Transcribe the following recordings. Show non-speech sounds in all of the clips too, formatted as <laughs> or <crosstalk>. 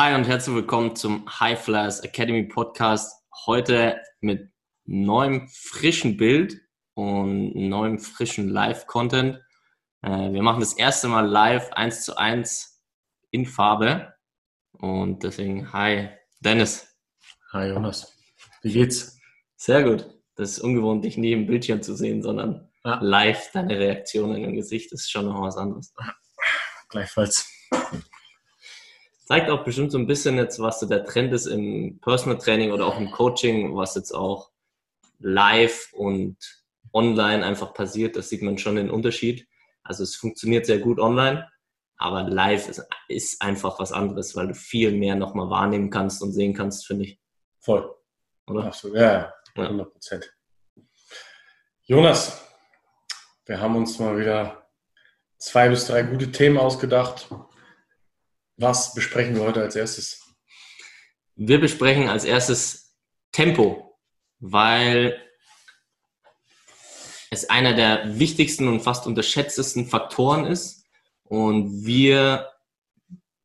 Hi und herzlich willkommen zum High Flyers Academy Podcast. Heute mit neuem frischen Bild und neuem frischen Live-Content. Äh, wir machen das erste Mal live eins zu eins in Farbe. Und deswegen, hi Dennis. Hi Jonas. Wie geht's? Sehr gut. Das ist ungewohnt, dich nie im Bildschirm zu sehen, sondern ja. live deine Reaktionen im Gesicht. Das ist schon noch was anderes. Gleichfalls zeigt auch bestimmt so ein bisschen jetzt, was so der Trend ist im Personal Training oder auch im Coaching, was jetzt auch live und online einfach passiert. Das sieht man schon den Unterschied. Also es funktioniert sehr gut online, aber live ist, ist einfach was anderes, weil du viel mehr nochmal wahrnehmen kannst und sehen kannst, finde ich. Voll. Oder? Absolut, ja, 100 Prozent. Ja. Jonas, wir haben uns mal wieder zwei bis drei gute Themen ausgedacht. Was besprechen wir heute als erstes? Wir besprechen als erstes Tempo, weil es einer der wichtigsten und fast unterschätztesten Faktoren ist und wir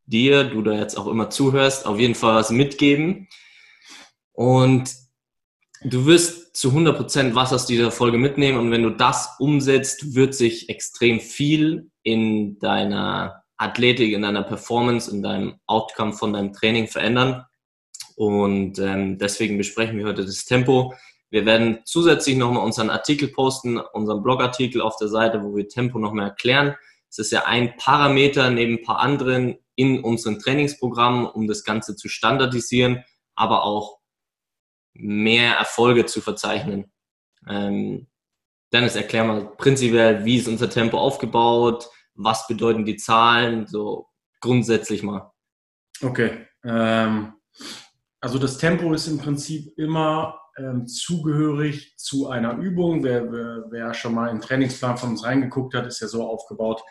dir, du da jetzt auch immer zuhörst, auf jeden Fall was mitgeben und du wirst zu 100% was aus dieser Folge mitnehmen und wenn du das umsetzt, wird sich extrem viel in deiner Athletik, in deiner Performance, in deinem Outcome von deinem Training verändern. Und ähm, deswegen besprechen wir heute das Tempo. Wir werden zusätzlich nochmal unseren Artikel posten, unseren Blogartikel auf der Seite, wo wir Tempo nochmal erklären. Es ist ja ein Parameter neben ein paar anderen in unseren Trainingsprogrammen, um das Ganze zu standardisieren, aber auch mehr Erfolge zu verzeichnen. Ähm, Dennis, erklär mal prinzipiell, wie ist unser Tempo aufgebaut, was bedeuten die Zahlen, so grundsätzlich mal. Okay. Ähm, also das Tempo ist im Prinzip immer ähm, zugehörig zu einer Übung. Wer, wer, wer schon mal im Trainingsplan von uns reingeguckt hat, ist ja so aufgebaut.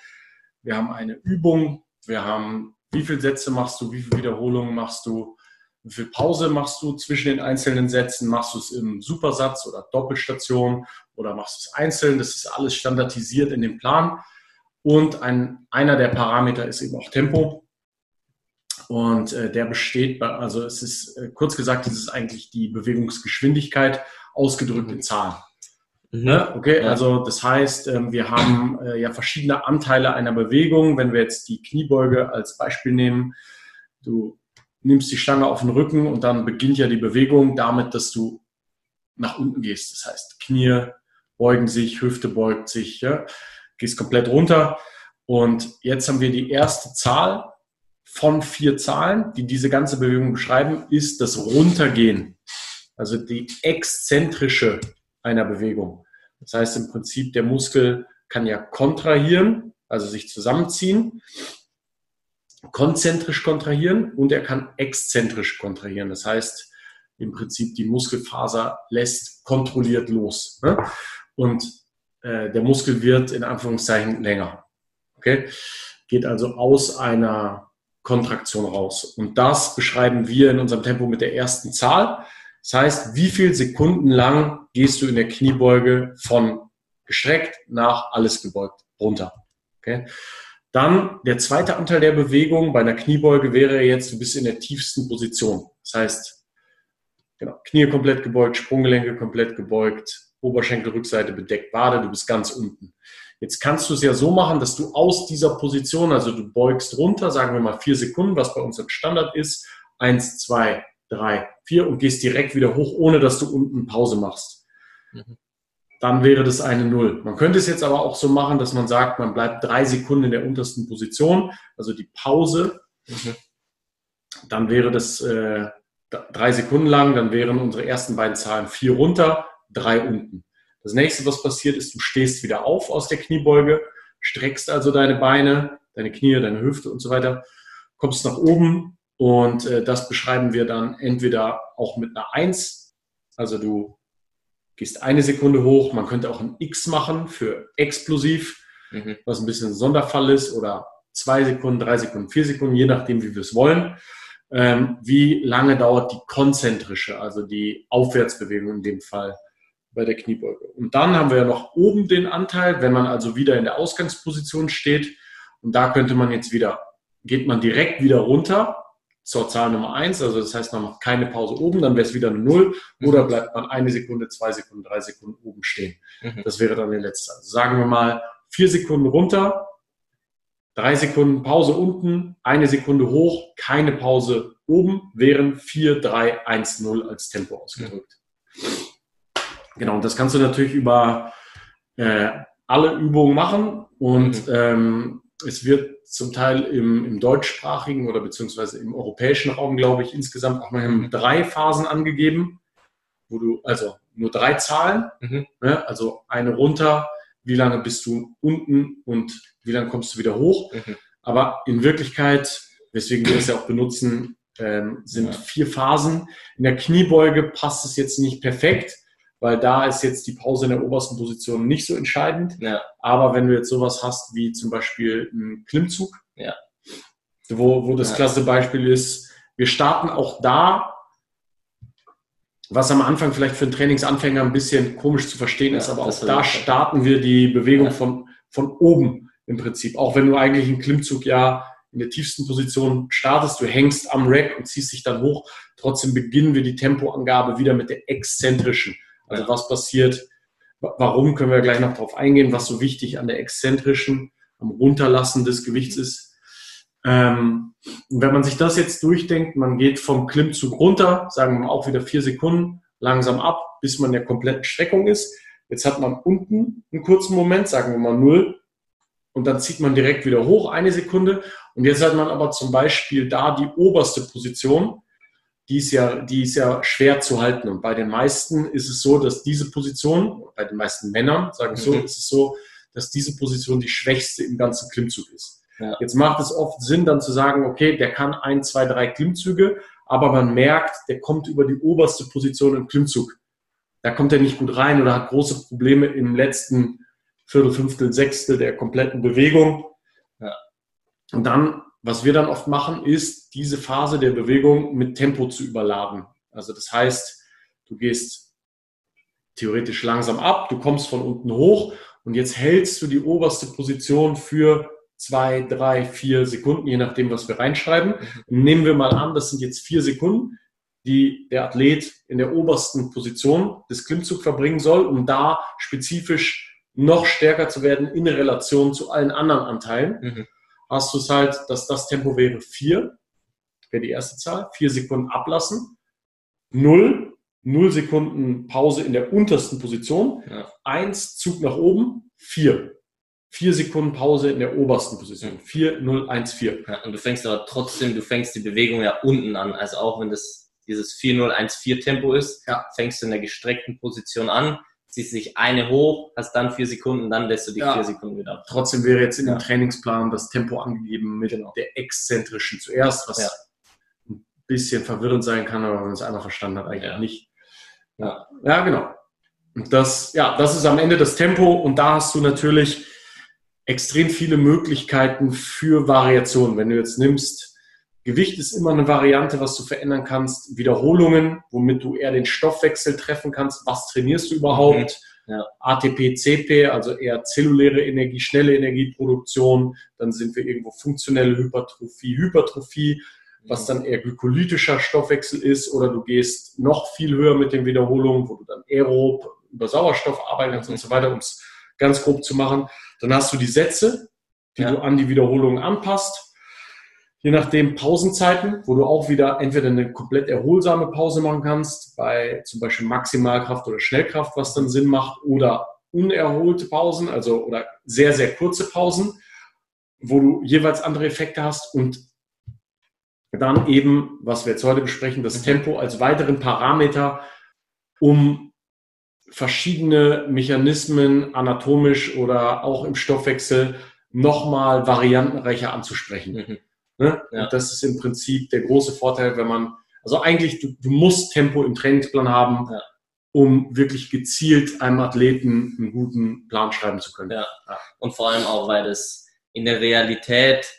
Wir haben eine Übung, wir haben, wie viele Sätze machst du, wie viele Wiederholungen machst du, wie viel Pause machst du zwischen den einzelnen Sätzen? Machst du es im Supersatz oder Doppelstation oder machst du es einzeln? Das ist alles standardisiert in dem Plan. Und ein, einer der Parameter ist eben auch Tempo. Und äh, der besteht, bei, also es ist äh, kurz gesagt, es ist eigentlich die Bewegungsgeschwindigkeit ausgedrückt in Zahlen. Mhm. Ne? Okay, also das heißt, äh, wir haben äh, ja verschiedene Anteile einer Bewegung. Wenn wir jetzt die Kniebeuge als Beispiel nehmen, du nimmst die Stange auf den Rücken und dann beginnt ja die Bewegung damit, dass du nach unten gehst. Das heißt, Knie beugen sich, Hüfte beugt sich. Ja? Gehst komplett runter. Und jetzt haben wir die erste Zahl von vier Zahlen, die diese ganze Bewegung beschreiben, ist das Runtergehen. Also die exzentrische einer Bewegung. Das heißt im Prinzip, der Muskel kann ja kontrahieren, also sich zusammenziehen, konzentrisch kontrahieren und er kann exzentrisch kontrahieren. Das heißt, im Prinzip die Muskelfaser lässt kontrolliert los. Ne? Und äh, der Muskel wird in Anführungszeichen länger. Okay? Geht also aus einer Kontraktion raus. Und das beschreiben wir in unserem Tempo mit der ersten Zahl. Das heißt, wie viel Sekunden lang gehst du in der Kniebeuge von gestreckt nach alles gebeugt runter. Okay? Dann der zweite Anteil der Bewegung bei einer Kniebeuge wäre jetzt, du bist in der tiefsten Position. Das heißt, genau, Knie komplett gebeugt, Sprunggelenke komplett gebeugt, Oberschenkelrückseite bedeckt, Wade, du bist ganz unten. Jetzt kannst du es ja so machen, dass du aus dieser Position, also du beugst runter, sagen wir mal vier Sekunden, was bei uns im Standard ist, eins, zwei, drei, vier und gehst direkt wieder hoch, ohne dass du unten Pause machst. Mhm. Dann wäre das eine Null. Man könnte es jetzt aber auch so machen, dass man sagt, man bleibt drei Sekunden in der untersten Position, also die Pause. Mhm. Dann wäre das äh, drei Sekunden lang, dann wären unsere ersten beiden Zahlen vier runter, drei unten. Das nächste, was passiert, ist, du stehst wieder auf aus der Kniebeuge, streckst also deine Beine, deine Knie, deine Hüfte und so weiter, kommst nach oben und äh, das beschreiben wir dann entweder auch mit einer Eins, also du gehst eine Sekunde hoch, man könnte auch ein X machen für explosiv, mhm. was ein bisschen ein Sonderfall ist, oder zwei Sekunden, drei Sekunden, vier Sekunden, je nachdem, wie wir es wollen. Ähm, wie lange dauert die konzentrische, also die Aufwärtsbewegung in dem Fall? Bei der Kniebeuge. Und dann haben wir ja noch oben den Anteil, wenn man also wieder in der Ausgangsposition steht. Und da könnte man jetzt wieder, geht man direkt wieder runter zur Zahl Nummer eins. Also das heißt, man macht keine Pause oben, dann wäre es wieder eine Null. Oder mhm. bleibt man eine Sekunde, zwei Sekunden, drei Sekunden oben stehen. Mhm. Das wäre dann die letzte. Also sagen wir mal vier Sekunden runter, drei Sekunden Pause unten, eine Sekunde hoch, keine Pause oben, wären 4, 3, 1, 0 als Tempo ausgedrückt. Mhm. Genau, und das kannst du natürlich über äh, alle Übungen machen und mhm. ähm, es wird zum Teil im, im, deutschsprachigen oder beziehungsweise im europäischen Raum, glaube ich, insgesamt auch mal mhm. drei Phasen angegeben, wo du, also nur drei Zahlen, mhm. ne, also eine runter, wie lange bist du unten und wie lange kommst du wieder hoch. Mhm. Aber in Wirklichkeit, weswegen wir es ja auch benutzen, ähm, sind ja. vier Phasen. In der Kniebeuge passt es jetzt nicht perfekt, weil da ist jetzt die Pause in der obersten Position nicht so entscheidend. Ja. Aber wenn du jetzt sowas hast wie zum Beispiel einen Klimmzug, ja. wo, wo das ja. klasse Beispiel ist, wir starten auch da, was am Anfang vielleicht für einen Trainingsanfänger ein bisschen komisch zu verstehen ist, aber auch da starten wir die Bewegung von, von oben im Prinzip. Auch wenn du eigentlich einen Klimmzug ja in der tiefsten Position startest, du hängst am Rack und ziehst dich dann hoch. Trotzdem beginnen wir die Tempoangabe wieder mit der exzentrischen. Also was passiert, warum können wir gleich noch darauf eingehen, was so wichtig an der exzentrischen, am Runterlassen des Gewichts ist. Ähm, wenn man sich das jetzt durchdenkt, man geht vom Klimmzug runter, sagen wir mal auch wieder vier Sekunden, langsam ab, bis man in der kompletten Streckung ist. Jetzt hat man unten einen kurzen Moment, sagen wir mal null, und dann zieht man direkt wieder hoch, eine Sekunde. Und jetzt hat man aber zum Beispiel da die oberste Position die ist ja, die ist ja schwer zu halten. Und bei den meisten ist es so, dass diese Position, bei den meisten Männern, sagen wir so, mhm. ist es so, dass diese Position die schwächste im ganzen Klimmzug ist. Ja. Jetzt macht es oft Sinn, dann zu sagen, okay, der kann ein, zwei, drei Klimmzüge, aber man merkt, der kommt über die oberste Position im Klimmzug. Da kommt er nicht gut rein oder hat große Probleme im letzten Viertel, Fünftel, Sechstel der kompletten Bewegung. Ja. Und dann was wir dann oft machen, ist, diese Phase der Bewegung mit Tempo zu überladen. Also das heißt, du gehst theoretisch langsam ab, du kommst von unten hoch und jetzt hältst du die oberste Position für zwei, drei, vier Sekunden, je nachdem, was wir reinschreiben. Mhm. Nehmen wir mal an, das sind jetzt vier Sekunden, die der Athlet in der obersten Position des Klimmzug verbringen soll, um da spezifisch noch stärker zu werden in Relation zu allen anderen Anteilen. Mhm hast du es halt, dass das Tempo wäre 4, wäre die erste Zahl, 4 Sekunden ablassen, 0, 0 Sekunden Pause in der untersten Position, ja. 1 Zug nach oben, 4. 4 Sekunden Pause in der obersten Position. 4, 0, 1, 4. Ja, und du fängst aber trotzdem, du fängst die Bewegung ja unten an. Also auch wenn das dieses 4, 0, 1, 4 Tempo ist, ja. fängst du in der gestreckten Position an ziehst sich eine hoch, hast dann vier Sekunden, dann lässt du die ja. vier Sekunden wieder ab. Trotzdem wäre jetzt in ja. dem Trainingsplan das Tempo angegeben mit genau. der exzentrischen zuerst, was ja. ein bisschen verwirrend sein kann, aber wenn man es einmal verstanden hat, eigentlich nicht. Ja. ja, genau. Und das, ja, das ist am Ende das Tempo und da hast du natürlich extrem viele Möglichkeiten für Variationen. Wenn du jetzt nimmst, Gewicht ist immer eine Variante, was du verändern kannst. Wiederholungen, womit du eher den Stoffwechsel treffen kannst. Was trainierst du überhaupt? Mhm. Ja. ATP, CP, also eher zelluläre Energie, schnelle Energieproduktion. Dann sind wir irgendwo funktionelle Hypertrophie, Hypertrophie, was dann eher glykolytischer Stoffwechsel ist. Oder du gehst noch viel höher mit den Wiederholungen, wo du dann aerob über Sauerstoff arbeiten kannst und so weiter, um es ganz grob zu machen. Dann hast du die Sätze, die ja. du an die Wiederholungen anpasst je nachdem Pausenzeiten, wo du auch wieder entweder eine komplett erholsame Pause machen kannst, bei zum Beispiel Maximalkraft oder Schnellkraft, was dann Sinn macht, oder unerholte Pausen, also oder sehr, sehr kurze Pausen, wo du jeweils andere Effekte hast und dann eben, was wir jetzt heute besprechen, das Tempo als weiteren Parameter, um verschiedene Mechanismen anatomisch oder auch im Stoffwechsel nochmal variantenreicher anzusprechen. Mhm. Ne? Ja. Das ist im Prinzip der große Vorteil, wenn man, also eigentlich, du, du musst Tempo im Trainingsplan haben, ja. um wirklich gezielt einem Athleten einen guten Plan schreiben zu können. Ja. Und vor allem auch, weil das in der Realität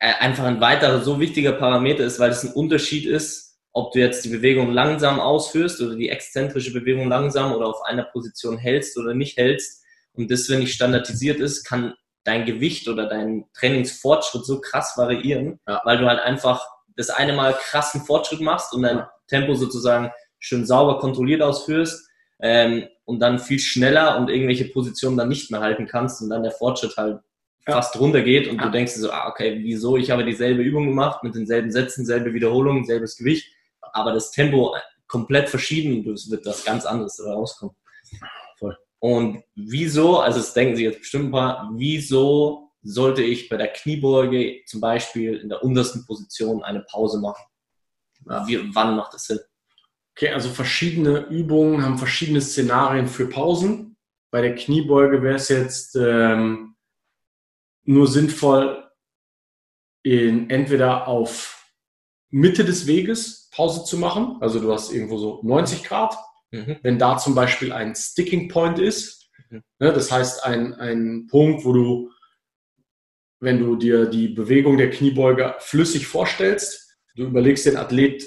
äh, einfach ein weiterer so wichtiger Parameter ist, weil es ein Unterschied ist, ob du jetzt die Bewegung langsam ausführst oder die exzentrische Bewegung langsam oder auf einer Position hältst oder nicht hältst. Und das, wenn nicht standardisiert ist, kann dein Gewicht oder dein Trainingsfortschritt so krass variieren, ja. weil du halt einfach das eine Mal krassen Fortschritt machst und dein Tempo sozusagen schön sauber kontrolliert ausführst ähm, und dann viel schneller und irgendwelche Positionen dann nicht mehr halten kannst und dann der Fortschritt halt ja. fast runtergeht und ja. du denkst dir so, ah, okay, wieso? Ich habe dieselbe Übung gemacht mit denselben Sätzen, selbe Wiederholung, selbes Gewicht, aber das Tempo komplett verschieden und es wird was ganz anderes rauskommen. Und wieso, also das denken Sie jetzt bestimmt ein paar, wieso sollte ich bei der Kniebeuge zum Beispiel in der untersten Position eine Pause machen? Wie, wann macht das Sinn? Okay, also verschiedene Übungen haben verschiedene Szenarien für Pausen. Bei der Kniebeuge wäre es jetzt ähm, nur sinnvoll, in, entweder auf Mitte des Weges Pause zu machen. Also du hast irgendwo so 90 Grad. Mhm. Wenn da zum Beispiel ein Sticking Point ist, mhm. ne, das heißt ein, ein Punkt, wo du, wenn du dir die Bewegung der Kniebeuge flüssig vorstellst, du überlegst den Athlet,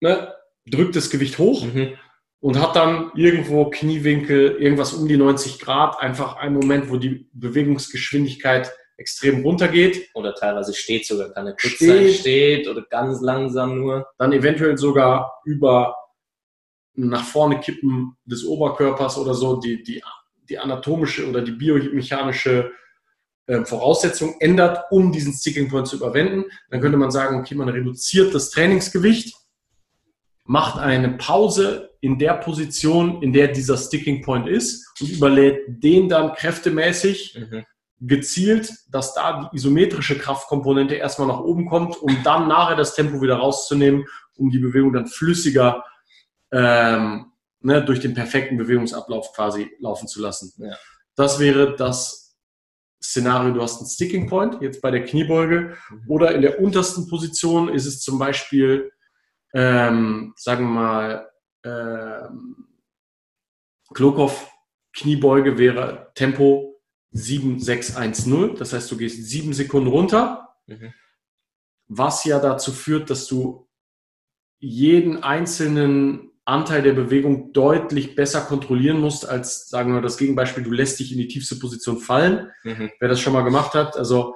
ne, drückt das Gewicht hoch mhm. und hat dann irgendwo Kniewinkel, irgendwas um die 90 Grad, einfach ein Moment, wo die Bewegungsgeschwindigkeit extrem runtergeht. Oder teilweise steht sogar, kann eine kurz steht, sein, steht oder ganz langsam nur. Dann eventuell sogar über nach vorne kippen des Oberkörpers oder so die, die, die anatomische oder die biomechanische äh, Voraussetzung ändert, um diesen Sticking Point zu überwinden. Dann könnte man sagen, okay, man reduziert das Trainingsgewicht, macht eine Pause in der Position, in der dieser Sticking Point ist und überlädt den dann kräftemäßig mhm gezielt, dass da die isometrische Kraftkomponente erstmal nach oben kommt, um dann nachher das Tempo wieder rauszunehmen, um die Bewegung dann flüssiger ähm, ne, durch den perfekten Bewegungsablauf quasi laufen zu lassen. Ja. Das wäre das Szenario, du hast einen Sticking Point, jetzt bei der Kniebeuge, mhm. oder in der untersten Position ist es zum Beispiel, ähm, sagen wir mal, ähm, Klokov Kniebeuge wäre Tempo 7610. Das heißt, du gehst sieben Sekunden runter, mhm. was ja dazu führt, dass du jeden einzelnen Anteil der Bewegung deutlich besser kontrollieren musst, als, sagen wir das Gegenbeispiel, du lässt dich in die tiefste Position fallen. Mhm. Wer das schon mal gemacht hat, also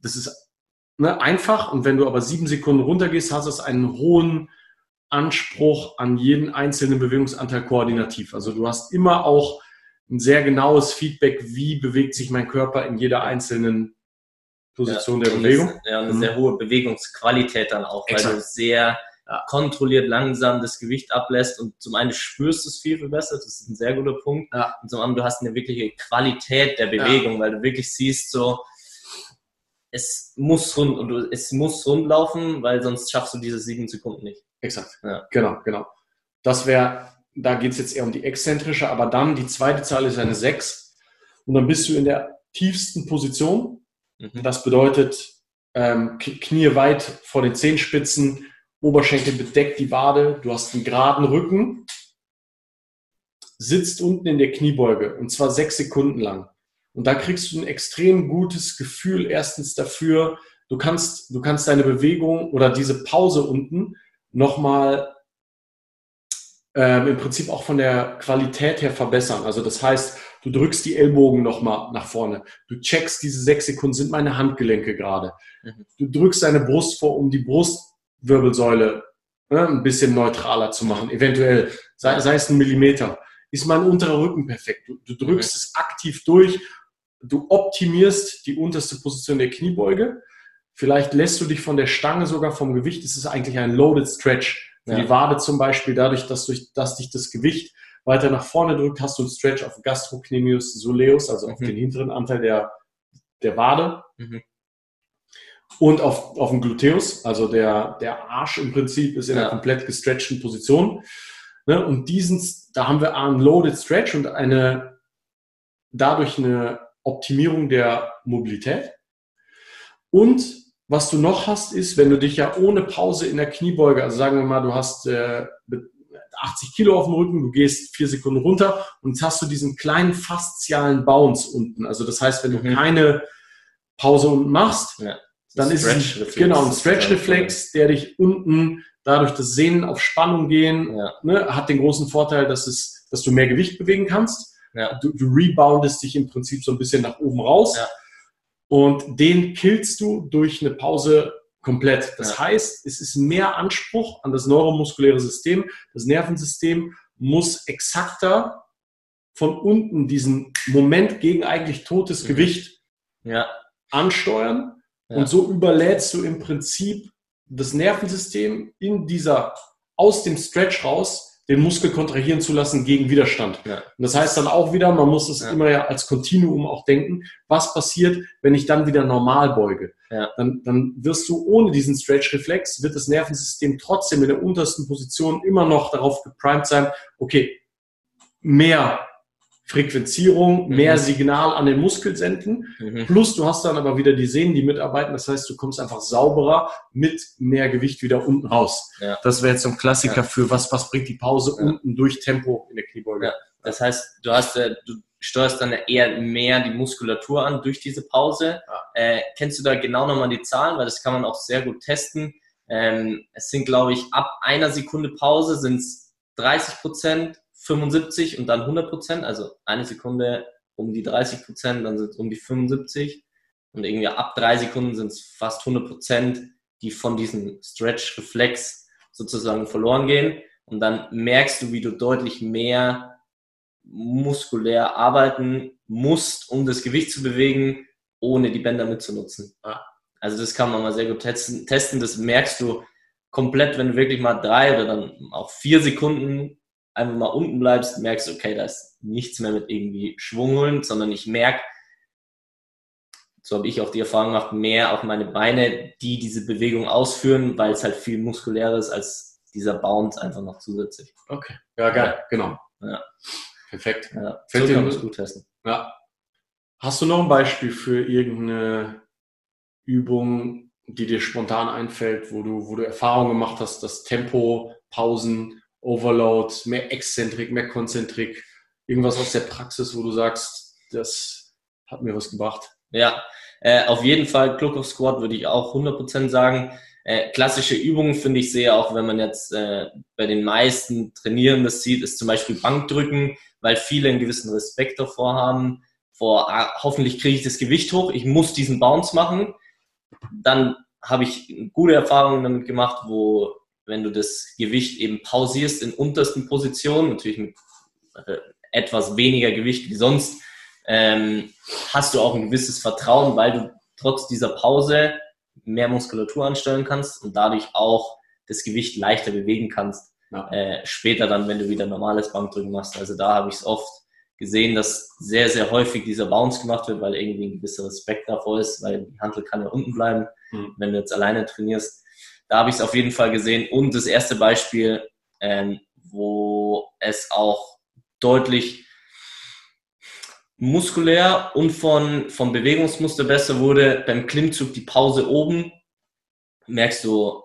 das ist ne, einfach und wenn du aber sieben Sekunden runtergehst, hast du einen hohen Anspruch an jeden einzelnen Bewegungsanteil koordinativ. Also du hast immer auch ein sehr genaues Feedback, wie bewegt sich mein Körper in jeder einzelnen Position ja, der Bewegung. Das, ja, eine mhm. sehr hohe Bewegungsqualität dann auch, Exakt. weil du sehr. Kontrolliert langsam das Gewicht ablässt und zum einen spürst du es viel, viel besser, das ist ein sehr guter Punkt. Ja. Und zum anderen, du hast eine wirkliche Qualität der Bewegung, ja. weil du wirklich siehst, so, es muss rund und du, es muss rund laufen, weil sonst schaffst du diese sieben Sekunden nicht. Exakt. Ja. Genau, genau. Das wäre da geht es jetzt eher um die exzentrische, aber dann die zweite Zahl ist eine 6 und dann bist du in der tiefsten Position. Mhm. Das bedeutet ähm, Knie weit vor den Zehenspitzen, Oberschenkel bedeckt die Wade, du hast einen geraden Rücken, sitzt unten in der Kniebeuge und zwar sechs Sekunden lang. Und da kriegst du ein extrem gutes Gefühl erstens dafür, du kannst, du kannst deine Bewegung oder diese Pause unten nochmal ähm, im Prinzip auch von der Qualität her verbessern. Also das heißt, du drückst die Ellbogen nochmal nach vorne. Du checkst diese sechs Sekunden, sind meine Handgelenke gerade. Mhm. Du drückst deine Brust vor, um die Brustwirbelsäule ne, ein bisschen neutraler zu machen. Eventuell, sei, sei es ein Millimeter. Ist mein unterer Rücken perfekt. Du, du drückst mhm. es aktiv durch. Du optimierst die unterste Position der Kniebeuge. Vielleicht lässt du dich von der Stange sogar vom Gewicht. Es ist eigentlich ein Loaded Stretch. Für ja. die Wade zum Beispiel, dadurch, dass, durch, dass dich das Gewicht weiter nach vorne drückt, hast du einen Stretch auf Gastrocnemius soleus, also mhm. auf den hinteren Anteil der, der Wade. Mhm. Und auf, auf den Gluteus, also der, der Arsch im Prinzip ist in ja. einer komplett gestretchten Position. Ne? Und diesen, da haben wir einen Loaded Stretch und eine, dadurch eine Optimierung der Mobilität. Und was du noch hast, ist, wenn du dich ja ohne Pause in der Kniebeuge, also sagen wir mal, du hast äh, 80 Kilo auf dem Rücken, du gehst vier Sekunden runter und jetzt hast du diesen kleinen faszialen Bounce unten. Also das heißt, wenn du mhm. keine Pause unten machst, ja. Dann ist es genau ein Stretch-Reflex, der dich unten dadurch das Sehnen auf Spannung gehen, ja. ne, hat den großen Vorteil, dass es, dass du mehr Gewicht bewegen kannst. Ja. Du, du reboundest dich im Prinzip so ein bisschen nach oben raus. Und den killst du durch eine Pause Komplett. Das ja. heißt, es ist mehr Anspruch an das neuromuskuläre System. Das Nervensystem muss exakter von unten diesen Moment gegen eigentlich totes mhm. Gewicht ja. ansteuern. Ja. Und so überlädst du im Prinzip das Nervensystem in dieser, aus dem Stretch raus, den Muskel kontrahieren zu lassen gegen Widerstand. Ja. Und das heißt dann auch wieder, man muss es ja. immer ja als Kontinuum auch denken, was passiert, wenn ich dann wieder normal beuge. Ja. Dann, dann wirst du ohne diesen Stretch-Reflex, wird das Nervensystem trotzdem in der untersten Position immer noch darauf geprimed sein, okay, mehr Frequenzierung, mehr mhm. Signal an den Muskel senden. Mhm. Plus du hast dann aber wieder die Sehnen, die mitarbeiten. Das heißt, du kommst einfach sauberer mit mehr Gewicht wieder unten raus. Ja. Das wäre jetzt so ein Klassiker ja. für was, was bringt die Pause ja. unten durch Tempo in der Kniebeuge. Das heißt, du hast, äh, du steuerst dann eher mehr die Muskulatur an durch diese Pause. Äh, kennst du da genau nochmal die Zahlen? Weil das kann man auch sehr gut testen. Ähm, es sind, glaube ich, ab einer Sekunde Pause sind es 30 Prozent, 75 und dann 100 Prozent, also eine Sekunde um die 30 Prozent, dann sind es um die 75 und irgendwie ab drei Sekunden sind es fast 100 Prozent, die von diesem Stretch-Reflex sozusagen verloren gehen und dann merkst du, wie du deutlich mehr muskulär arbeiten musst, um das Gewicht zu bewegen, ohne die Bänder mitzunutzen. Also das kann man mal sehr gut testen. Das merkst du komplett, wenn du wirklich mal drei oder dann auch vier Sekunden einfach mal unten bleibst, merkst, okay, da ist nichts mehr mit irgendwie Schwung holen, sondern ich merke, so habe ich auch die Erfahrung gemacht, mehr auch meine Beine, die diese Bewegung ausführen, weil es halt viel muskulärer ist als dieser Bounce einfach noch zusätzlich. Okay, ja geil, ja. genau. Ja. Perfekt. Ja, Fällt so dir, kann gut testen. Ja. Hast du noch ein Beispiel für irgendeine Übung, die dir spontan einfällt, wo du, wo du Erfahrungen gemacht hast, dass Tempo, Pausen Overload, mehr Exzentrik, mehr Konzentrik, irgendwas aus der Praxis, wo du sagst, das hat mir was gebracht? Ja, äh, auf jeden Fall Cloak Squat würde ich auch 100% sagen. Äh, klassische Übungen finde ich sehr, auch wenn man jetzt äh, bei den meisten Trainierenden sieht, ist zum Beispiel Bankdrücken, weil viele einen gewissen Respekt davor haben, vor ah, hoffentlich kriege ich das Gewicht hoch, ich muss diesen Bounce machen. Dann habe ich gute Erfahrungen damit gemacht, wo wenn du das Gewicht eben pausierst in untersten Positionen, natürlich mit äh, etwas weniger Gewicht wie sonst, ähm, hast du auch ein gewisses Vertrauen, weil du trotz dieser Pause mehr Muskulatur anstellen kannst und dadurch auch das Gewicht leichter bewegen kannst. Ja. Äh, später dann, wenn du wieder normales Bankdrücken machst. Also da habe ich es oft gesehen, dass sehr, sehr häufig dieser Bounce gemacht wird, weil irgendwie ein gewisser Respekt davor ist, weil die Handel kann ja unten bleiben, mhm. wenn du jetzt alleine trainierst. Da habe ich es auf jeden Fall gesehen. Und das erste Beispiel, ähm, wo es auch deutlich muskulär und von, vom Bewegungsmuster besser wurde, beim Klimmzug die Pause oben, merkst du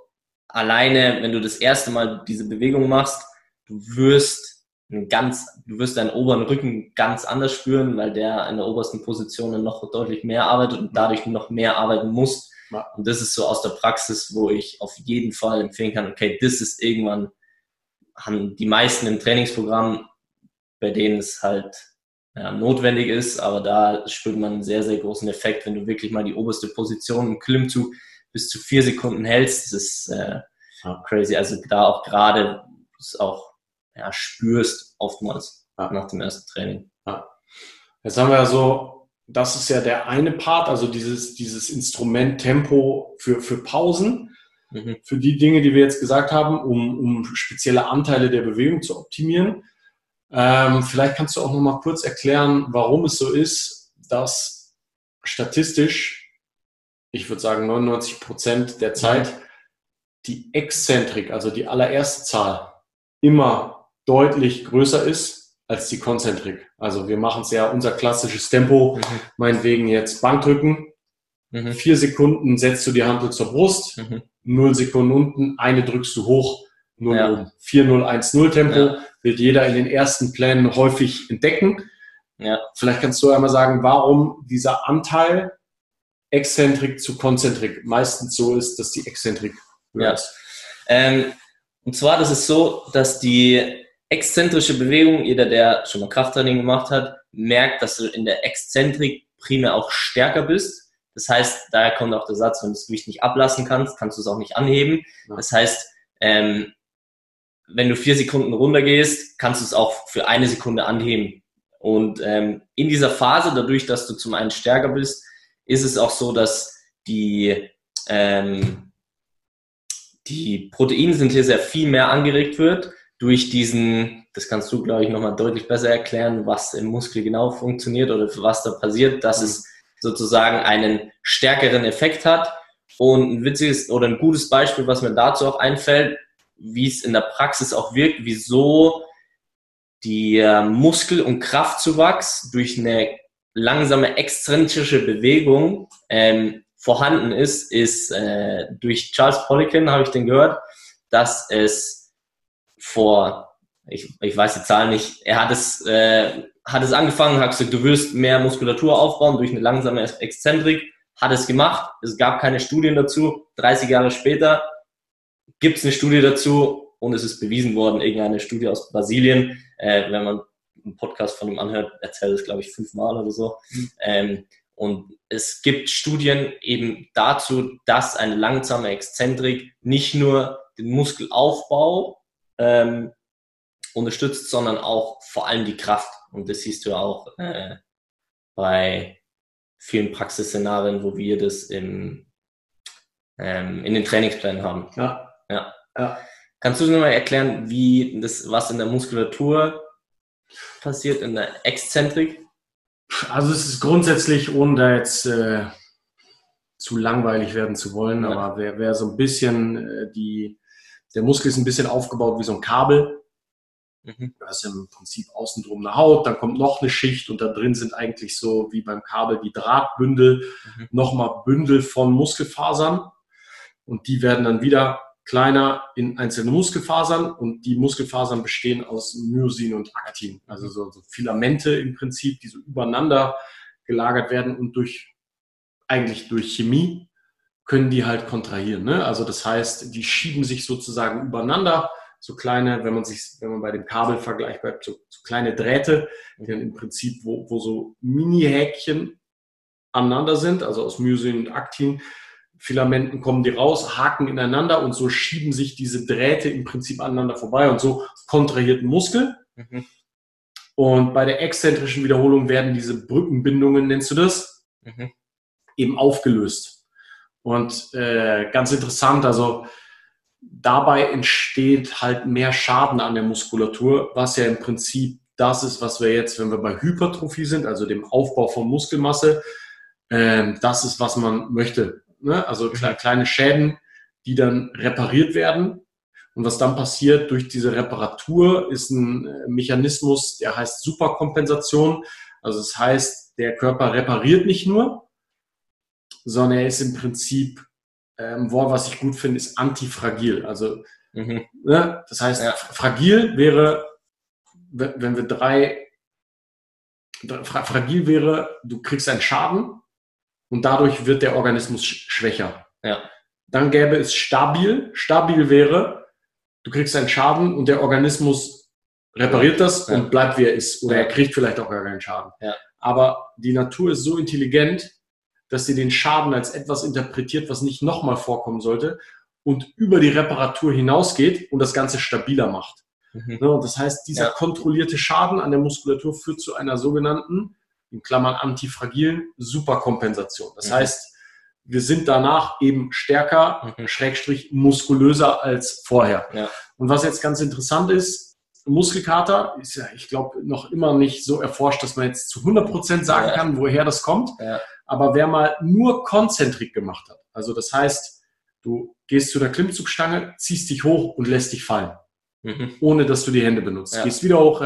alleine, wenn du das erste Mal diese Bewegung machst, du wirst ganz, du wirst deinen oberen Rücken ganz anders spüren, weil der in der obersten Position noch deutlich mehr arbeitet und dadurch noch mehr arbeiten muss. Und das ist so aus der Praxis, wo ich auf jeden Fall empfehlen kann, okay, das ist irgendwann, haben die meisten im Trainingsprogramm, bei denen es halt ja, notwendig ist, aber da spürt man einen sehr, sehr großen Effekt, wenn du wirklich mal die oberste Position im Klimmzug bis zu vier Sekunden hältst. Das ist äh, ja. crazy. Also da auch gerade es auch ja, spürst oftmals ja. nach dem ersten Training. Jetzt haben wir ja so das ist ja der eine Part, also dieses, dieses Instrument Tempo für, für Pausen, mhm. für die Dinge, die wir jetzt gesagt haben, um, um spezielle Anteile der Bewegung zu optimieren. Ähm, vielleicht kannst du auch noch mal kurz erklären, warum es so ist, dass statistisch, ich würde sagen 99 Prozent der Zeit, die Exzentrik, also die allererste Zahl, immer deutlich größer ist als die Konzentrik. Also wir machen es ja unser klassisches Tempo, mhm. meinetwegen jetzt Bankdrücken. Mhm. Vier Sekunden setzt du die Hand zur Brust, mhm. null Sekunden unten, eine drückst du hoch, null ja. oben. 4-0-1-0 Tempo ja. wird jeder in den ersten Plänen häufig entdecken. Ja. Vielleicht kannst du einmal sagen, warum dieser Anteil Exzentrik zu Konzentrik meistens so ist, dass die Exzentrik ja. ist. Ähm, und zwar, das ist so, dass die exzentrische Bewegung, jeder, der schon mal Krafttraining gemacht hat, merkt, dass du in der Exzentrik primär auch stärker bist, Das heißt, daher kommt auch der Satz, wenn du das Gewicht nicht ablassen kannst, kannst du es auch nicht anheben. Das heißt, ähm, wenn du vier Sekunden runtergehst, kannst du es auch für eine Sekunde anheben. Und ähm, in dieser Phase, dadurch, dass du zum einen stärker bist, ist es auch so, dass die, ähm, die Proteinsynthese viel mehr angeregt wird durch diesen, das kannst du, glaube ich, nochmal deutlich besser erklären, was im Muskel genau funktioniert oder was da passiert, dass es sozusagen einen stärkeren Effekt hat. Und ein witziges oder ein gutes Beispiel, was mir dazu auch einfällt, wie es in der Praxis auch wirkt, wieso der Muskel- und Kraftzuwachs durch eine langsame exzentrische Bewegung ähm, vorhanden ist, ist äh, durch Charles Poliquin, habe ich den gehört, dass es vor, ich, ich weiß die Zahl nicht, er hat es, äh, hat es angefangen, hat gesagt, du wirst mehr Muskulatur aufbauen durch eine langsame Exzentrik, hat es gemacht, es gab keine Studien dazu, 30 Jahre später gibt es eine Studie dazu und es ist bewiesen worden, irgendeine Studie aus Brasilien, äh, wenn man einen Podcast von ihm anhört, erzählt es, glaube ich, fünfmal oder so. Mhm. Ähm, und es gibt Studien eben dazu, dass eine langsame Exzentrik nicht nur den Muskelaufbau ähm, unterstützt, sondern auch vor allem die Kraft. Und das siehst du auch äh, bei vielen Praxisszenarien, wo wir das im, ähm, in den Trainingsplänen haben. Ja. ja. ja. Kannst du mir mal erklären, wie das, was in der Muskulatur passiert, in der Exzentrik? Also es ist grundsätzlich, ohne da jetzt äh, zu langweilig werden zu wollen, ja. aber wer, wer so ein bisschen äh, die, der Muskel ist ein bisschen aufgebaut wie so ein Kabel. Mhm. Da ist im Prinzip außen drum eine Haut, dann kommt noch eine Schicht und da drin sind eigentlich so wie beim Kabel die Drahtbündel, mhm. nochmal Bündel von Muskelfasern und die werden dann wieder kleiner in einzelne Muskelfasern und die Muskelfasern bestehen aus Myosin und Aktin, also so, so Filamente im Prinzip, die so übereinander gelagert werden und durch eigentlich durch Chemie können die halt kontrahieren. Ne? Also das heißt, die schieben sich sozusagen übereinander, so kleine, wenn man sich, wenn man bei dem Kabelvergleich bleibt, so, so kleine Drähte, die dann im Prinzip, wo, wo so Mini-Häkchen aneinander sind, also aus Myosin und Aktin, Filamenten kommen die raus, haken ineinander und so schieben sich diese Drähte im Prinzip aneinander vorbei und so kontrahiert ein Muskel. Mhm. Und bei der exzentrischen Wiederholung werden diese Brückenbindungen, nennst du das, mhm. eben aufgelöst. Und äh, ganz interessant, also dabei entsteht halt mehr Schaden an der Muskulatur, was ja im Prinzip das ist, was wir jetzt, wenn wir bei Hypertrophie sind, also dem Aufbau von Muskelmasse, äh, das ist, was man möchte ne? also mhm. kleine Schäden, die dann repariert werden. Und was dann passiert durch diese Reparatur ist ein äh, Mechanismus, der heißt Superkompensation. Also das heißt, der Körper repariert nicht nur, sondern er ist im Prinzip, ein ähm, Wort, was ich gut finde, ist antifragil. Also mhm. ne? das heißt, ja. fragil wäre, wenn wir drei, fragil wäre, du kriegst einen Schaden und dadurch wird der Organismus schwächer. Ja. Dann gäbe es stabil. Stabil wäre, du kriegst einen Schaden und der Organismus repariert das ja. und bleibt wie er ist. Oder er kriegt vielleicht auch gar keinen Schaden. Ja. Aber die Natur ist so intelligent, dass sie den Schaden als etwas interpretiert, was nicht nochmal vorkommen sollte und über die Reparatur hinausgeht und das Ganze stabiler macht. Mhm. Ne, und das heißt, dieser ja. kontrollierte Schaden an der Muskulatur führt zu einer sogenannten in Klammern antifragilen Superkompensation. Das mhm. heißt, wir sind danach eben stärker, mhm. schrägstrich muskulöser als vorher. Ja. Und was jetzt ganz interessant ist, Muskelkater ist ja, ich glaube, noch immer nicht so erforscht, dass man jetzt zu 100 Prozent sagen ja. kann, woher das kommt. Ja. Aber wer mal nur Konzentrik gemacht hat, also das heißt, du gehst zu der Klimmzugstange, ziehst dich hoch und lässt dich fallen, mhm. ohne dass du die Hände benutzt. Gehst wieder hoch,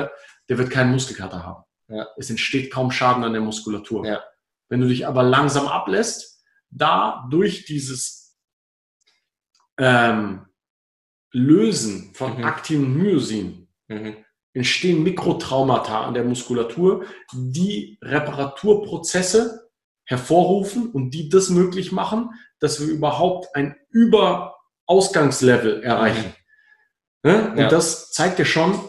der wird keinen Muskelkater haben. Ja. Es entsteht kaum Schaden an der Muskulatur. Ja. Wenn du dich aber langsam ablässt, da durch dieses ähm, Lösen von mhm. Aktin und Myosin mhm. entstehen Mikrotraumata an der Muskulatur, die Reparaturprozesse hervorrufen und die das möglich machen, dass wir überhaupt ein Überausgangslevel erreichen. Ne? Und ja. das zeigt ja schon,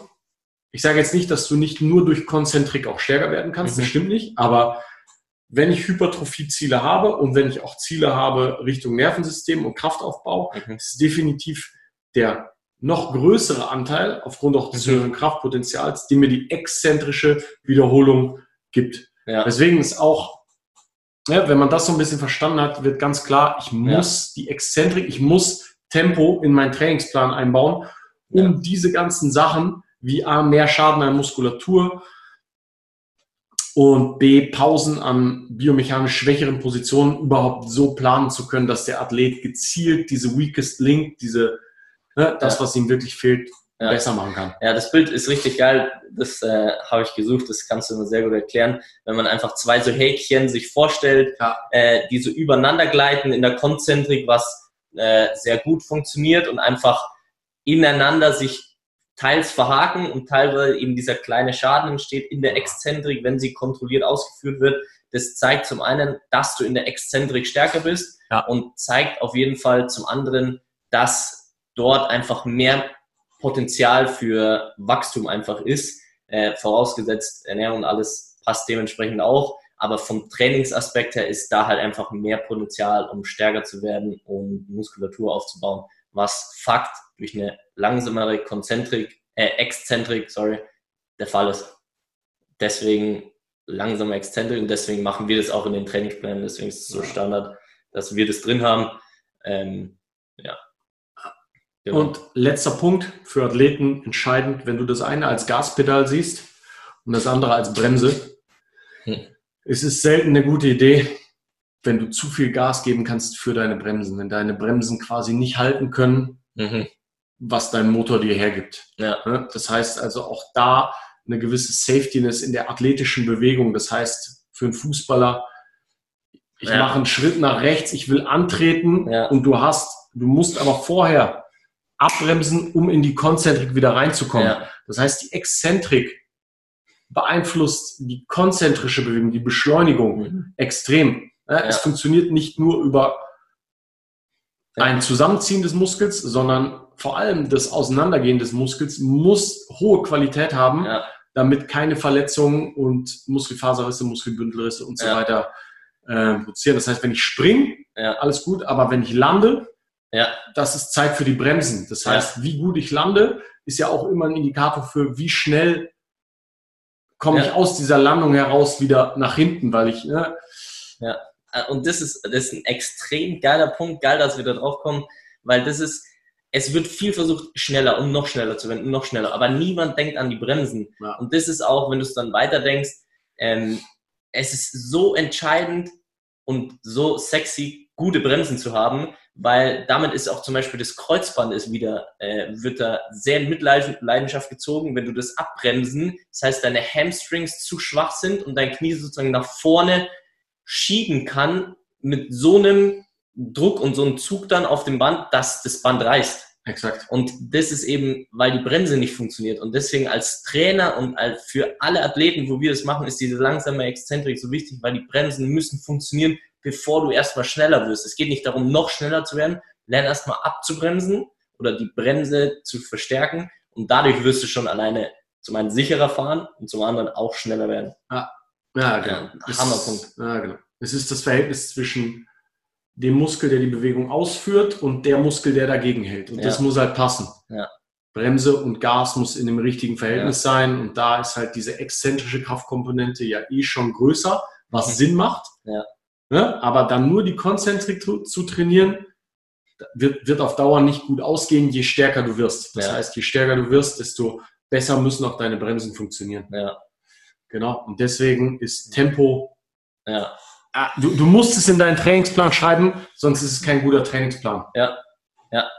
ich sage jetzt nicht, dass du nicht nur durch Konzentrik auch stärker werden kannst, mhm. das stimmt nicht, aber wenn ich Hypertrophie-Ziele habe und wenn ich auch Ziele habe Richtung Nervensystem und Kraftaufbau, mhm. ist definitiv der noch größere Anteil aufgrund auch des mhm. höheren Kraftpotenzials, die mir die exzentrische Wiederholung gibt. Ja. Deswegen ist auch, ja, wenn man das so ein bisschen verstanden hat, wird ganz klar, ich muss ja. die Exzentrik, ich muss Tempo in meinen Trainingsplan einbauen, um ja. diese ganzen Sachen wie A, mehr Schaden an Muskulatur und B, Pausen an biomechanisch schwächeren Positionen überhaupt so planen zu können, dass der Athlet gezielt diese Weakest Link, diese, ne, das, was ihm wirklich fehlt, ja. besser machen kann. Ja, das Bild ist richtig geil. Das äh, habe ich gesucht. Das kannst du mir sehr gut erklären. Wenn man einfach zwei so Häkchen sich vorstellt, ja. äh, die so übereinander gleiten in der Konzentrik, was äh, sehr gut funktioniert und einfach ineinander sich teils verhaken und teilweise eben dieser kleine Schaden entsteht in der Exzentrik, wenn sie kontrolliert ausgeführt wird. Das zeigt zum einen, dass du in der Exzentrik stärker bist ja. und zeigt auf jeden Fall zum anderen, dass dort einfach mehr Potenzial für Wachstum einfach ist, äh, vorausgesetzt Ernährung und alles passt dementsprechend auch. Aber vom Trainingsaspekt her ist da halt einfach mehr Potenzial, um stärker zu werden und Muskulatur aufzubauen, was Fakt durch eine langsamere Konzentrik, äh, Exzentrik, sorry, der Fall ist. Deswegen langsame Exzentrik und deswegen machen wir das auch in den Trainingsplänen. Deswegen ist es so Standard, dass wir das drin haben. Ähm. Genau. Und letzter Punkt für Athleten entscheidend, wenn du das eine als Gaspedal siehst und das andere als Bremse, hm. es ist selten eine gute Idee, wenn du zu viel Gas geben kannst für deine Bremsen, wenn deine Bremsen quasi nicht halten können, mhm. was dein Motor dir hergibt. Ja. Das heißt also auch da eine gewisse Safetyness in der athletischen Bewegung. Das heißt, für einen Fußballer, ich ja. mache einen Schritt nach rechts, ich will antreten ja. und du hast, du musst aber vorher abbremsen, um in die Konzentrik wieder reinzukommen. Ja. Das heißt, die Exzentrik beeinflusst die konzentrische Bewegung, die Beschleunigung mhm. extrem. Ja, es funktioniert nicht nur über ein Zusammenziehen des Muskels, sondern vor allem das Auseinandergehen des Muskels muss hohe Qualität haben, ja. damit keine Verletzungen und Muskelfaserrisse, Muskelbündelrisse und so weiter äh, produzieren. Das heißt, wenn ich springe, alles gut, aber wenn ich lande, ja. Das ist Zeit für die Bremsen. Das heißt, ja. wie gut ich lande, ist ja auch immer ein Indikator für, wie schnell komme ja. ich aus dieser Landung heraus wieder nach hinten, weil ich. Ne, ja, und das ist, das ist ein extrem geiler Punkt. Geil, dass wir da drauf kommen, weil das ist, es wird viel versucht, schneller und noch schneller zu werden noch schneller, aber niemand denkt an die Bremsen. Ja. Und das ist auch, wenn du es dann weiter denkst, ähm, es ist so entscheidend und so sexy, gute Bremsen zu haben, weil damit ist auch zum Beispiel das Kreuzband ist wieder, äh, wird da sehr in Mitleidenschaft gezogen, wenn du das abbremsen, das heißt deine Hamstrings zu schwach sind und dein Knie sozusagen nach vorne schieben kann mit so einem Druck und so einem Zug dann auf dem Band, dass das Band reißt. Exakt. Und das ist eben, weil die Bremse nicht funktioniert. Und deswegen als Trainer und für alle Athleten, wo wir das machen, ist diese langsame Exzentrik so wichtig, weil die Bremsen müssen funktionieren, bevor du erstmal schneller wirst. Es geht nicht darum, noch schneller zu werden. Lern erstmal abzubremsen oder die Bremse zu verstärken und dadurch wirst du schon alleine zum einen sicherer fahren und zum anderen auch schneller werden. Ja, ja genau. Ja, Hammerpunkt. Ja, genau. Es ist das Verhältnis zwischen dem Muskel, der die Bewegung ausführt und der Muskel, der dagegen hält. Und ja. das muss halt passen. Ja. Bremse und Gas muss in dem richtigen Verhältnis ja. sein. Und da ist halt diese exzentrische Kraftkomponente ja eh schon größer, was mhm. Sinn macht. Ja. Ne? Aber dann nur die Konzentrik zu, zu trainieren, wird, wird auf Dauer nicht gut ausgehen, je stärker du wirst. Das ja. heißt, je stärker du wirst, desto besser müssen auch deine Bremsen funktionieren. Ja. Genau. Und deswegen ist Tempo. Ja. Ah, du, du musst es in deinen Trainingsplan schreiben, sonst ist es kein guter Trainingsplan. Ja. Ja.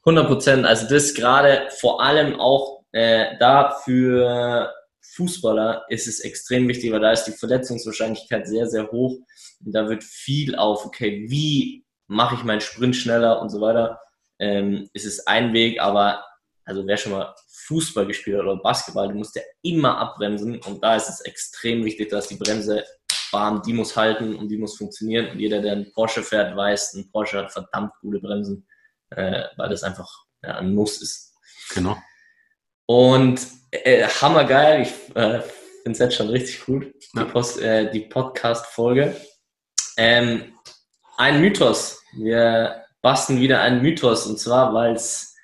100 Prozent. Also das gerade vor allem auch äh, da für Fußballer ist es extrem wichtig, weil da ist die Verletzungswahrscheinlichkeit sehr, sehr hoch. Und da wird viel auf, okay, wie mache ich meinen Sprint schneller und so weiter. Ähm, ist es ein Weg, aber also wer schon mal Fußball gespielt hat oder Basketball, du musst ja immer abbremsen und da ist es extrem wichtig, dass die Bremse warm, die muss halten und die muss funktionieren und jeder, der einen Porsche fährt, weiß, ein Porsche hat verdammt gute Bremsen, äh, weil das einfach ja, ein Muss ist. Genau. Und äh, hammergeil, ich äh, finde es jetzt schon richtig gut, die, Post, äh, die Podcast-Folge. Ähm, ein Mythos. Wir basteln wieder einen Mythos und zwar, weil es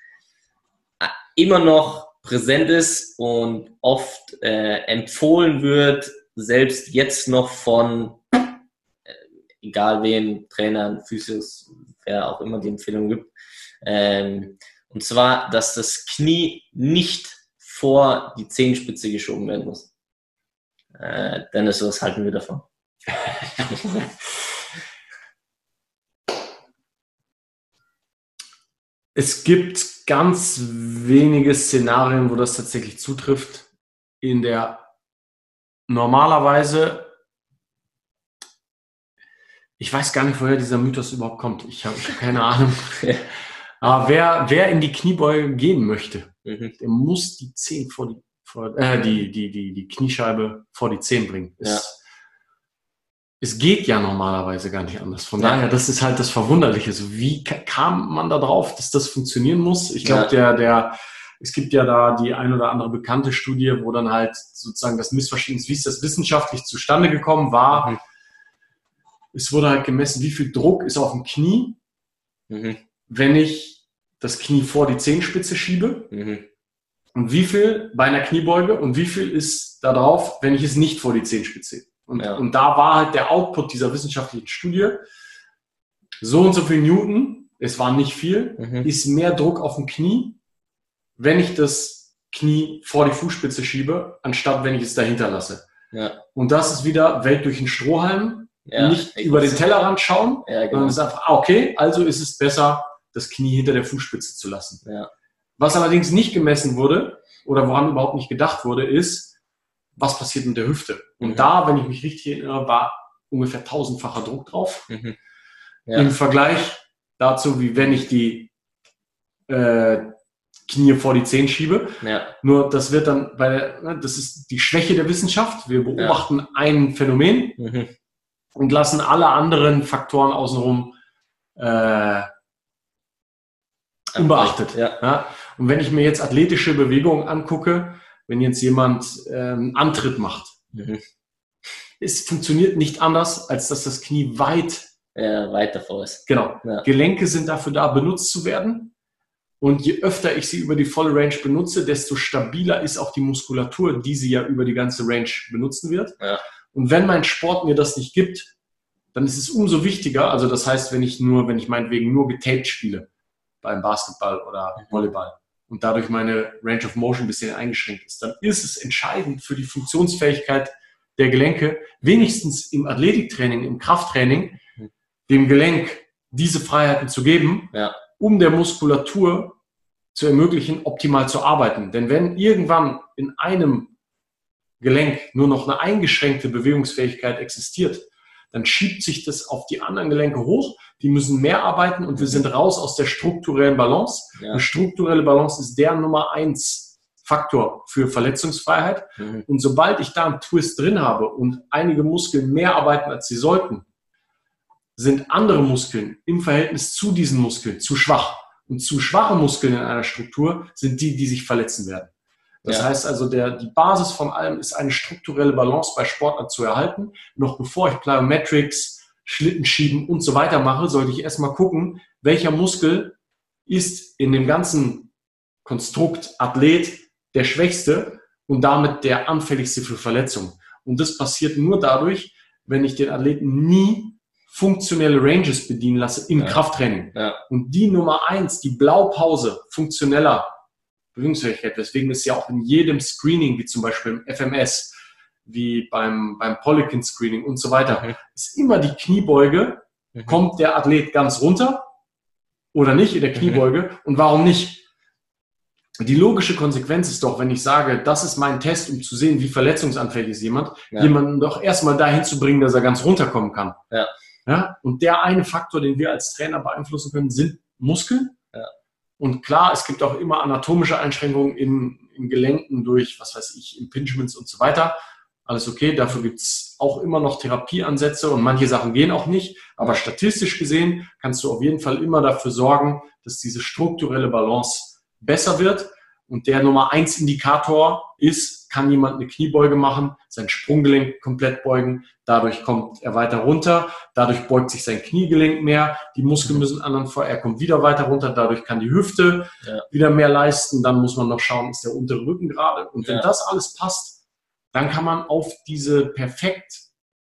immer noch präsent ist und oft äh, empfohlen wird, selbst jetzt noch von äh, egal wen, Trainern, Physios, wer auch immer die Empfehlung gibt. Ähm, und zwar, dass das Knie nicht vor die Zehenspitze geschoben werden muss. Äh, Dennis, was halten wir davon? <laughs> Es gibt ganz wenige Szenarien, wo das tatsächlich zutrifft. In der normalerweise, ich weiß gar nicht, woher dieser Mythos überhaupt kommt. Ich habe <laughs> keine Ahnung. Aber wer, wer in die Kniebeuge gehen möchte, mhm. der muss die Zehen vor die, vor, äh, die, die, die, die Kniescheibe vor die Zehen bringen. Ja. Es, geht ja normalerweise gar nicht anders. Von ja. daher, das ist halt das Verwunderliche. So, wie kam man da drauf, dass das funktionieren muss? Ich glaube, ja. der, der, es gibt ja da die ein oder andere bekannte Studie, wo dann halt sozusagen das Missverständnis, wie ist das wissenschaftlich zustande gekommen war. Mhm. Es wurde halt gemessen, wie viel Druck ist auf dem Knie, mhm. wenn ich das Knie vor die Zehenspitze schiebe. Mhm. Und wie viel bei einer Kniebeuge und wie viel ist da drauf, wenn ich es nicht vor die Zehenspitze und, ja. und da war halt der Output dieser wissenschaftlichen Studie, so und so viel Newton, es war nicht viel, mhm. ist mehr Druck auf dem Knie, wenn ich das Knie vor die Fußspitze schiebe, anstatt wenn ich es dahinter lasse. Ja. Und das ist wieder Welt durch den Strohhalm, ja, nicht über den Tellerrand schauen, ja, genau. sondern es ist einfach, ah, okay, also ist es besser, das Knie hinter der Fußspitze zu lassen. Ja. Was allerdings nicht gemessen wurde oder woran überhaupt nicht gedacht wurde, ist, was passiert mit der Hüfte. Und mhm. da, wenn ich mich richtig erinnere, war ungefähr tausendfacher Druck drauf. Mhm. Ja. Im Vergleich dazu, wie wenn ich die äh, Knie vor die Zehen schiebe. Ja. Nur das wird dann, weil ne, das ist die Schwäche der Wissenschaft. Wir beobachten ja. ein Phänomen mhm. und lassen alle anderen Faktoren außenrum äh, unbeachtet. Ja. Und wenn ich mir jetzt athletische Bewegungen angucke, wenn jetzt jemand ähm, Antritt macht. Mhm. Es funktioniert nicht anders, als dass das Knie weit, ja, weit davor ist. Genau. Ja. Gelenke sind dafür da, benutzt zu werden. Und je öfter ich sie über die volle Range benutze, desto stabiler ist auch die Muskulatur, die sie ja über die ganze Range benutzen wird. Ja. Und wenn mein Sport mir das nicht gibt, dann ist es umso wichtiger. Also das heißt, wenn ich nur, wenn ich meinetwegen nur getaped spiele beim Basketball oder mhm. Volleyball, und dadurch meine Range of Motion ein bisschen eingeschränkt ist, dann ist es entscheidend für die Funktionsfähigkeit der Gelenke, wenigstens im Athletiktraining, im Krafttraining, dem Gelenk diese Freiheiten zu geben, ja. um der Muskulatur zu ermöglichen, optimal zu arbeiten. Denn wenn irgendwann in einem Gelenk nur noch eine eingeschränkte Bewegungsfähigkeit existiert, dann schiebt sich das auf die anderen Gelenke hoch die müssen mehr arbeiten und wir sind raus aus der strukturellen Balance. Ja. Und strukturelle Balance ist der Nummer eins Faktor für Verletzungsfreiheit. Mhm. Und sobald ich da einen Twist drin habe und einige Muskeln mehr arbeiten, als sie sollten, sind andere Muskeln im Verhältnis zu diesen Muskeln zu schwach. Und zu schwache Muskeln in einer Struktur sind die, die sich verletzen werden. Das ja. heißt also, der, die Basis von allem ist eine strukturelle Balance bei Sportlern zu erhalten. Noch bevor ich Plyometrics, Schlitten schieben und so weiter mache, sollte ich erstmal gucken, welcher Muskel ist in dem ganzen Konstrukt Athlet der schwächste und damit der anfälligste für Verletzungen. Und das passiert nur dadurch, wenn ich den Athleten nie funktionelle Ranges bedienen lasse im ja. Krafttraining. Ja. Und die Nummer eins, die Blaupause funktioneller Bewegungsfähigkeit, weswegen es ja auch in jedem Screening, wie zum Beispiel im FMS, wie beim, beim Polykin Screening und so weiter, mhm. ist immer die Kniebeuge, mhm. kommt der Athlet ganz runter oder nicht in der mhm. Kniebeuge mhm. und warum nicht? Die logische Konsequenz ist doch, wenn ich sage, das ist mein Test, um zu sehen, wie verletzungsanfällig ist jemand, ja. jemanden doch erstmal dahin zu bringen, dass er ganz runterkommen kann. Ja. Ja? Und der eine Faktor, den wir als Trainer beeinflussen können, sind Muskeln. Und klar, es gibt auch immer anatomische Einschränkungen in, in Gelenken durch, was weiß ich, Impingements und so weiter alles okay. Dafür gibt's auch immer noch Therapieansätze und manche Sachen gehen auch nicht. Aber statistisch gesehen kannst du auf jeden Fall immer dafür sorgen, dass diese strukturelle Balance besser wird. Und der Nummer eins Indikator ist, kann jemand eine Kniebeuge machen, sein Sprunggelenk komplett beugen, dadurch kommt er weiter runter, dadurch beugt sich sein Kniegelenk mehr, die Muskeln müssen anderen vor, er kommt wieder weiter runter, dadurch kann die Hüfte ja. wieder mehr leisten, dann muss man noch schauen, ist der untere Rücken gerade und wenn ja. das alles passt, dann kann man auf diese perfekt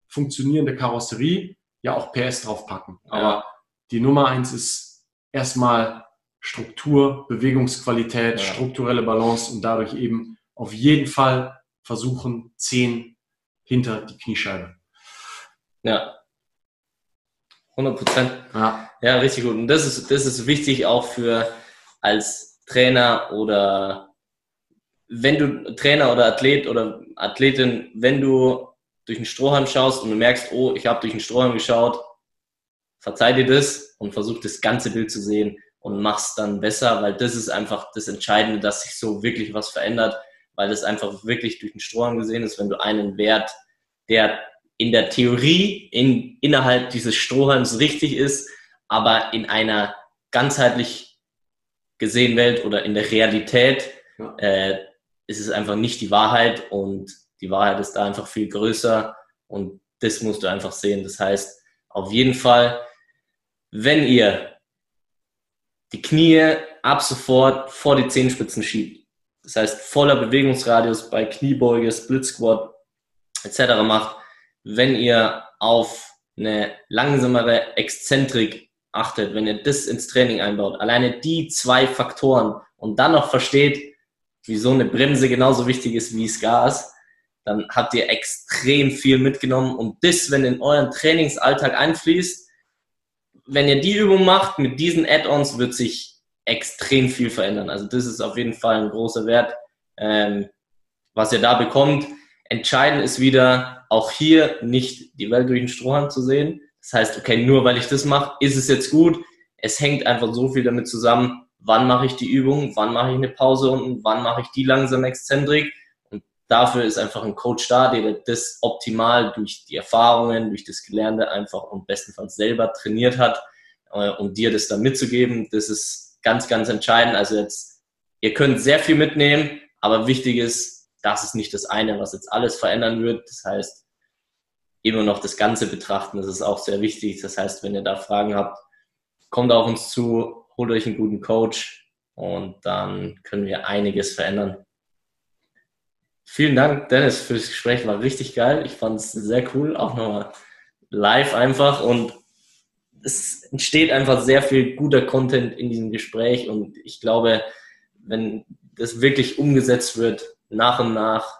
funktionierende Karosserie ja auch PS draufpacken. Aber ja. die Nummer eins ist erstmal Struktur, Bewegungsqualität, strukturelle Balance und dadurch eben auf jeden Fall versuchen, zehn hinter die Kniescheibe. Ja. 100 Prozent. Ja. ja, richtig gut. Und das ist, das ist wichtig auch für als Trainer oder wenn du Trainer oder Athlet oder Athletin, wenn du durch den Strohhalm schaust und du merkst, oh, ich habe durch den Strohhalm geschaut, verzeih dir das und versuch das ganze Bild zu sehen und mach's dann besser, weil das ist einfach das Entscheidende, dass sich so wirklich was verändert, weil das einfach wirklich durch den Strohhalm gesehen ist, wenn du einen Wert, der in der Theorie in, innerhalb dieses Strohhalms richtig ist, aber in einer ganzheitlich gesehen Welt oder in der Realität ja. äh, ist es einfach nicht die Wahrheit und die Wahrheit ist da einfach viel größer und das musst du einfach sehen. Das heißt, auf jeden Fall, wenn ihr die Knie ab sofort vor die Zehenspitzen schiebt, das heißt voller Bewegungsradius bei Kniebeuge, Split Squat etc. macht, wenn ihr auf eine langsamere Exzentrik achtet, wenn ihr das ins Training einbaut, alleine die zwei Faktoren und dann noch versteht, wieso eine Bremse genauso wichtig ist wie das Gas, dann habt ihr extrem viel mitgenommen und das, wenn in euren Trainingsalltag einfließt, wenn ihr die Übung macht mit diesen Add-ons, wird sich extrem viel verändern. Also das ist auf jeden Fall ein großer Wert, ähm, was ihr da bekommt. Entscheidend ist wieder, auch hier nicht die Welt durch den Strohhalm zu sehen. Das heißt, okay, nur weil ich das mache, ist es jetzt gut. Es hängt einfach so viel damit zusammen, wann mache ich die Übung, wann mache ich eine Pause unten, wann mache ich die langsame Exzentrik dafür ist einfach ein Coach da, der das optimal durch die Erfahrungen, durch das Gelernte einfach und bestenfalls selber trainiert hat, äh, um dir das dann mitzugeben. Das ist ganz, ganz entscheidend. Also jetzt, ihr könnt sehr viel mitnehmen, aber wichtig ist, das ist nicht das eine, was jetzt alles verändern wird. Das heißt, immer noch das Ganze betrachten, das ist auch sehr wichtig. Das heißt, wenn ihr da Fragen habt, kommt auf uns zu, holt euch einen guten Coach und dann können wir einiges verändern. Vielen Dank, Dennis, für das Gespräch. War richtig geil. Ich fand es sehr cool. Auch nochmal live einfach. Und es entsteht einfach sehr viel guter Content in diesem Gespräch. Und ich glaube, wenn das wirklich umgesetzt wird, nach und nach,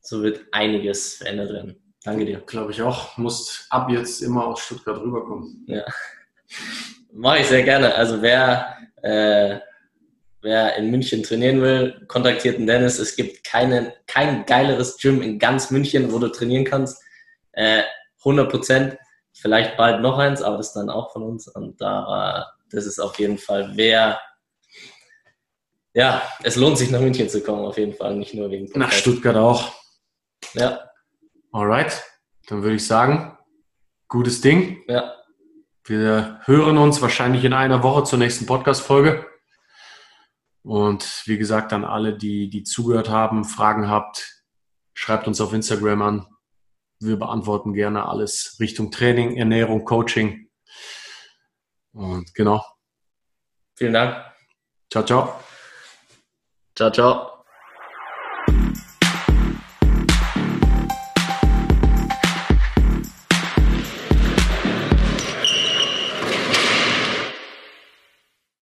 so wird einiges verändert werden. Danke dir. Glaube ich auch. Musst ab jetzt immer aus Stuttgart rüberkommen. Ja. Mache ich sehr gerne. Also wer äh, wer in München trainieren will, kontaktiert den Dennis. Es gibt keine, kein geileres Gym in ganz München, wo du trainieren kannst. Äh, 100 Prozent. Vielleicht bald noch eins, aber das ist dann auch von uns. Und da, das ist auf jeden Fall, wer, ja, es lohnt sich nach München zu kommen, auf jeden Fall, nicht nur wegen Podcast. Nach Stuttgart auch. Ja. Alright, dann würde ich sagen, gutes Ding. Ja. Wir hören uns wahrscheinlich in einer Woche zur nächsten Podcast-Folge. Und wie gesagt, an alle, die, die zugehört haben, Fragen habt, schreibt uns auf Instagram an. Wir beantworten gerne alles Richtung Training, Ernährung, Coaching. Und genau. Vielen Dank. Ciao, ciao. Ciao, ciao.